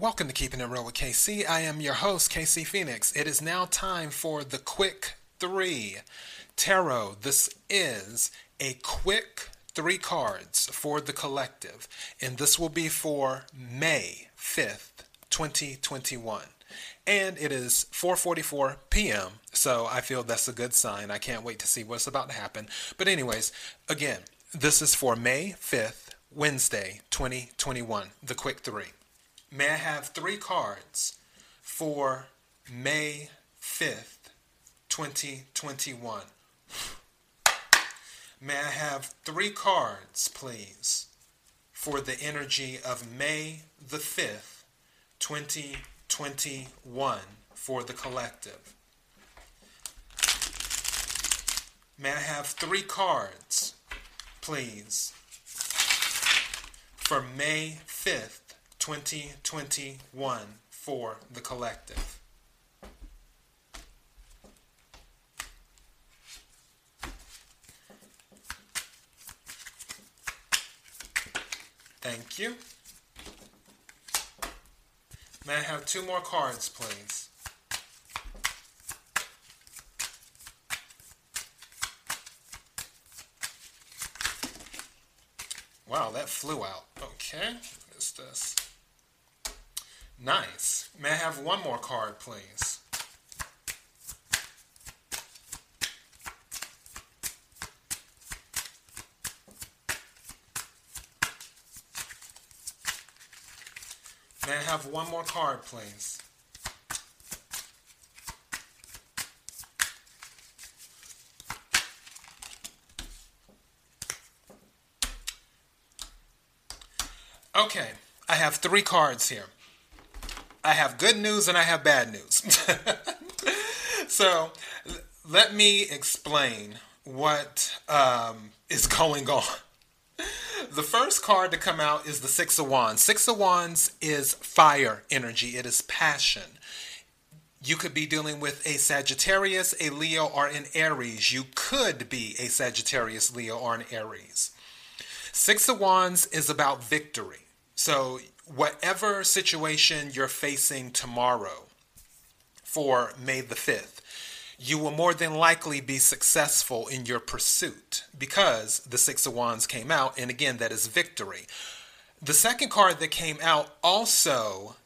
Welcome to Keeping It Real with KC. I am your host, KC Phoenix. It is now time for the Quick Three Tarot. This is a quick three cards for the collective, and this will be for May 5th, 2021. And it is 4:44 p.m., so I feel that's a good sign. I can't wait to see what's about to happen. But anyways, again, this is for May 5th, Wednesday, 2021, the quick 3. May I have three cards for May 5th, 2021? May I have three cards, please, for the energy of May the 5th, 2021 for the collective? May I have three cards, please, for May 5th, 2021 for the collective. Thank you. May I have two more cards, please? Wow, that flew out. Okay, what is this? Nice. May I have one more card, please? May I have one more card, please? Okay, I have three cards here. I have good news and I have bad news. so let me explain what um, is going on. The first card to come out is the Six of Wands. Six of Wands is fire energy, it is passion. You could be dealing with a Sagittarius, a Leo, or an Aries. You could be a Sagittarius, Leo, or an Aries. Six of Wands is about victory. So whatever situation you're facing tomorrow for May the 5th, you will more than likely be successful in your pursuit because the Six of Wands came out, and again, that is victory. The second card that came out also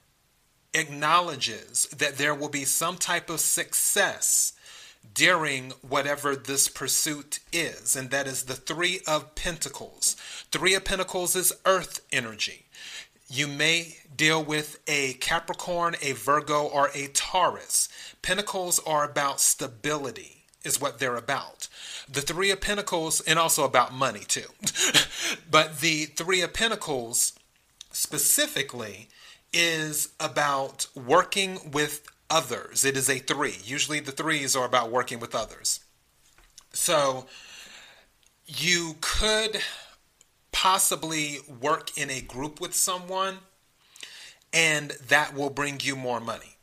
acknowledges that there will be some type of success during whatever this pursuit is, and that is the Three of Pentacles. Three of Pentacles is earth energy. You may deal with a Capricorn, a Virgo, or a Taurus. Pentacles are about stability, is what they're about. The Three of Pentacles, and also about money too. but the Three of Pentacles specifically is about working with others. It is a three. Usually the threes are about working with others. So you could possibly work in a group with someone and that will bring you more money.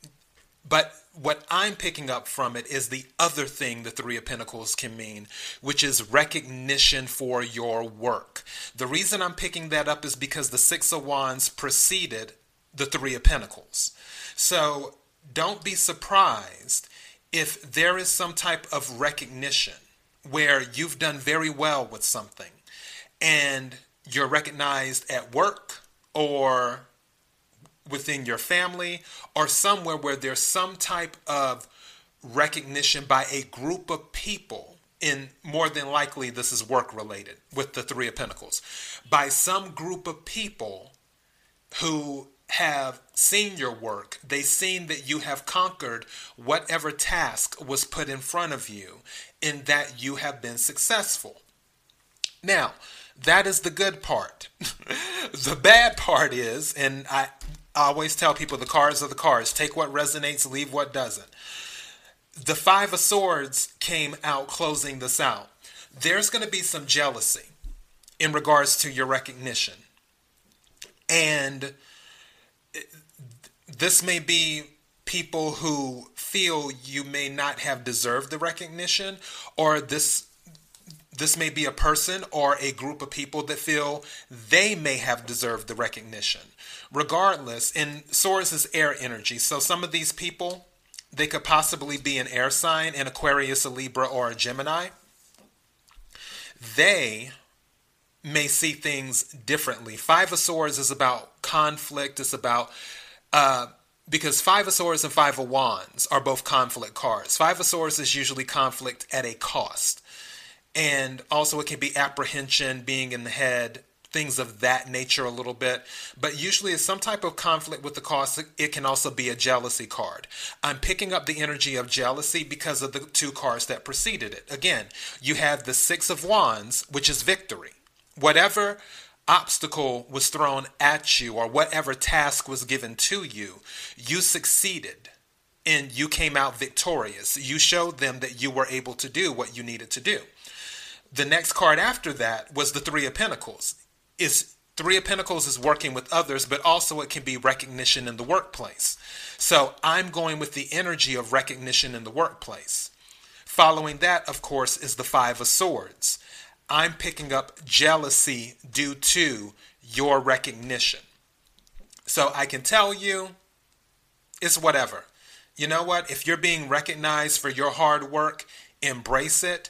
But what I'm picking up from it is the other thing the Three of Pentacles can mean, which is recognition for your work. The reason I'm picking that up is because the Six of Wands preceded the Three of Pentacles. So don't be surprised if there is some type of recognition where you've done very well with something and you're recognized at work or within your family or somewhere where there's some type of recognition by a group of people in more than likely this is work related with the three of pentacles by some group of people who have seen your work. They've seen that you have conquered whatever task was put in front of you in that you have been successful. Now that is the good part. the bad part is, and I, always tell people the cards are the cards. Take what resonates, leave what doesn't. The Five of Swords came out closing this out. There's going to be some jealousy in regards to your recognition. And uh, this may be people who feel you may not have deserved the recognition, or this this may be a person or a group of people that feel they may have deserved the recognition. Regardless, and Swords is air energy. So some of these people, they could possibly be an air sign, an Aquarius, a Libra, or a Gemini. They may see things differently. Five of Swords is about conflict. It's about uh, because Five of Swords and Five of Wands are both conflict cards. Five of Swords is usually conflict at a cost. And also, it can be apprehension, being in the head, things of that nature a little bit. But usually, it's some type of conflict with the cost. It can also be a jealousy card. I'm picking up the energy of jealousy because of the two cards that preceded it. Again, you have the Six of Wands, which is victory. Whatever obstacle was thrown at you or whatever task was given to you, you succeeded and you came out victorious. You showed them that you were able to do what you needed to do. The next card after that was the Three of Pentacles. Is Three of Pentacles is working with others, but also it can be recognition in the workplace. So I'm going with the energy of recognition in the workplace. Following that, of course, is the Five of Swords. I'm picking up jealousy due to your recognition. So I can tell you, it's whatever. You know what? If you're being recognized for your hard work, embrace it.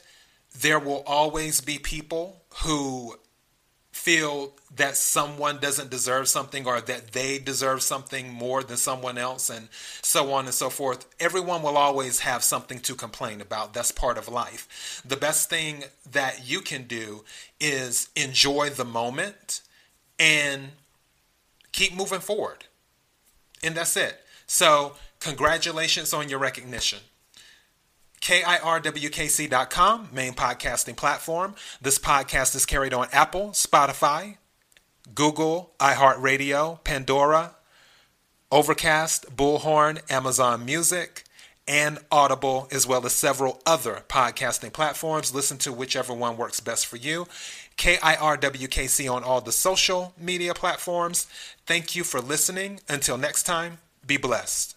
There will always be people who feel that someone doesn't deserve something or that they deserve something more than someone else and so on and so forth. Everyone will always have something to complain about. That's part of life. The best thing that you can do is enjoy the moment and keep moving forward. And that's it. So, congratulations on your recognition. KIRWKC.com, main podcasting platform. This podcast is carried on Apple, Spotify, Google, iHeartRadio, Pandora, Overcast, Bullhorn, Amazon Music, and Audible, as well as several other podcasting platforms. Listen to whichever one works best for you. KIRWKC on all the social media platforms. Thank you for listening. Until next time, be blessed.